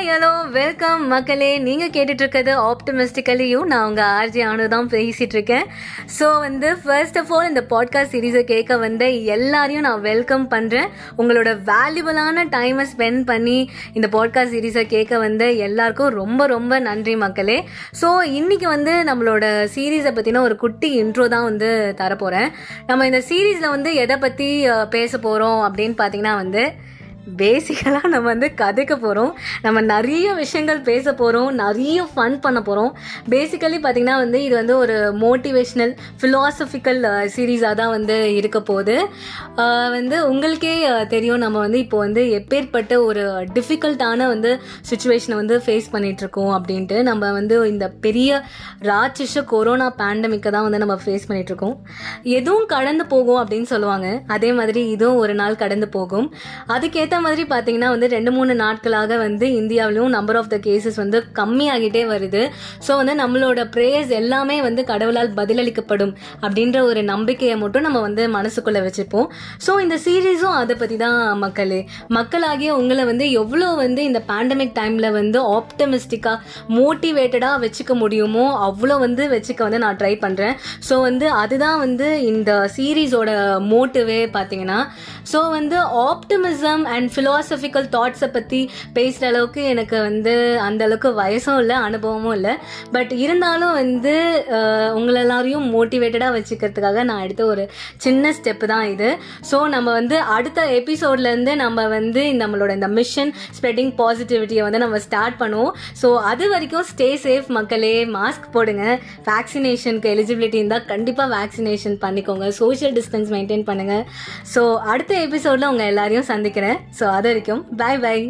Hi hello welcome மக்களே. நீங்கள் கேட்டுட்ருக்கிறது ஆப்டமிஸ்டிக்கலியும் நான் உங்கள் ஆர்ஜி ஆனு தான் பேசிகிட்டு இருக்கேன். ஸோ வந்து ஃபர்ஸ்ட் ஆஃப் ஆல் இந்த பாட்காஸ்ட் சீரீஸை கேட்க வந்த எல்லாரையும் நான் வெல்கம் பண்ணுறேன் உங்களோட வேல்யூபிளான டைமை ஸ்பெண்ட் பண்ணி இந்த பாட்காஸ்ட் சீரீஸை கேட்க வந்த எல்லாருக்கும் ரொம்ப ரொம்ப நன்றி மக்களே. ஸோ இன்றைக்கி வந்து நம்மளோட சீரீஸை பற்றின ஒரு குட்டி இன்ட்ரோ தான் வந்து தரப்போகிறேன் நம்ம இந்த சீரீஸில் வந்து எதை பற்றி பேச போகிறோம் அப்படின்னு பார்த்தீங்கன்னா வந்து பேசிக்கலாக நம்ம வந்து கதைக்க போகிறோம் நம்ம நிறைய விஷயங்கள் பேச போகிறோம் நிறைய ஃபன் பண்ண போகிறோம் பேசிக்கலி பார்த்திங்கன்னா வந்து இது வந்து ஒரு மோட்டிவேஷ்னல் ஃபிலாசபிக்கல் சீரீஸாக தான் வந்து இருக்க போகுது. வந்து உங்களுக்கே தெரியும் நம்ம வந்து இப்போ வந்து எப்பேற்பட்ட ஒரு டிஃபிகல்ட்டான வந்து சுச்சுவேஷனை வந்து ஃபேஸ் பண்ணிகிட்ருக்கோம் அப்படின்ட்டு. நம்ம வந்து இந்த பெரிய ராட்சச கொரோனா பேண்டமிக்கை தான் வந்து நம்ம ஃபேஸ் பண்ணிகிட்ருக்கோம் எதுவும் கடந்து போகும் அப்படின்னு சொல்லுவாங்க. அதே மாதிரி இதுவும் ஒரு நாள் கடந்து போகும். அதுக்கேற்ற மாதிரி பார்த்தீங்கன்னா வந்து ரெண்டு மூணு நாட்களாக வந்து இந்தியாவிலும் நம்பர் ஆஃப் த கேசஸ் வந்து கம்மியாகிட்டே வருது. ஸோ வந்து நம்மளோட ப்ரேயர்ஸ் எல்லாமே வந்து கடவுளால் பதிலளிக்கப்படும் அப்படின்ற ஒரு நம்பிக்கையை மட்டும் நம்ம வந்து மனசுக்குள்ளே வச்சுப்போம். ஸோ இந்த சீரீஸும் அதை பற்றி தான் மக்களே. மக்களாகிய உங்களை வந்து எவ்வளோ வந்து இந்த பேண்டமிக் டைமில் வந்து ஆப்டமிஸ்டிக்காக மோட்டிவேட்டடாக வச்சுக்க முடியுமோ அவ்வளோ வந்து வச்சுக்க வந்து நான் ட்ரை பண்ணுறேன் ஸோ வந்து அதுதான் வந்து இந்த சீரீஸோட மோட்டிவே பார்த்தீங்கன்னா ஸோ வந்து ஆப்டிமிசம் அண்ட் அண்ட் ஃபிலாசபிக்கல் தாட்ஸை பற்றி பேசுகிற அளவுக்கு எனக்கு வந்து அந்த அளவுக்கு வயசும் இல்லை அனுபவமும் இல்லை. பட் இருந்தாலும் வந்து உங்களை எல்லாரையும் மோட்டிவேட்டடாக வச்சுக்கிறதுக்காக நான் எடுத்த ஒரு சின்ன ஸ்டெப்பு தான் இது. ஸோ நம்ம வந்து அடுத்த எபிசோட்லேருந்து நம்ம வந்து நம்மளோட இந்த மிஷன் ஸ்ப்ரெட்டிங் பாசிட்டிவிட்டியை வந்து நம்ம ஸ்டார்ட் பண்ணுவோம். ஸோ அது வரைக்கும் ஸ்டே சேஃப் மக்களே. மாஸ்க் போடுங்க. வேக்சினேஷனுக்கு எலிஜிபிலிட்டி இருந்தால் கண்டிப்பாக வேக்சினேஷன் பண்ணிக்கோங்க. சோஷியல் டிஸ்டன்ஸ் மெயின்டைன் பண்ணுங்கள் ஸோ அடுத்த எபிசோடில் உங்கள் எல்லாரையும் சந்திக்கிறேன். ஸோ அது வரைக்கும் பாய் பாய்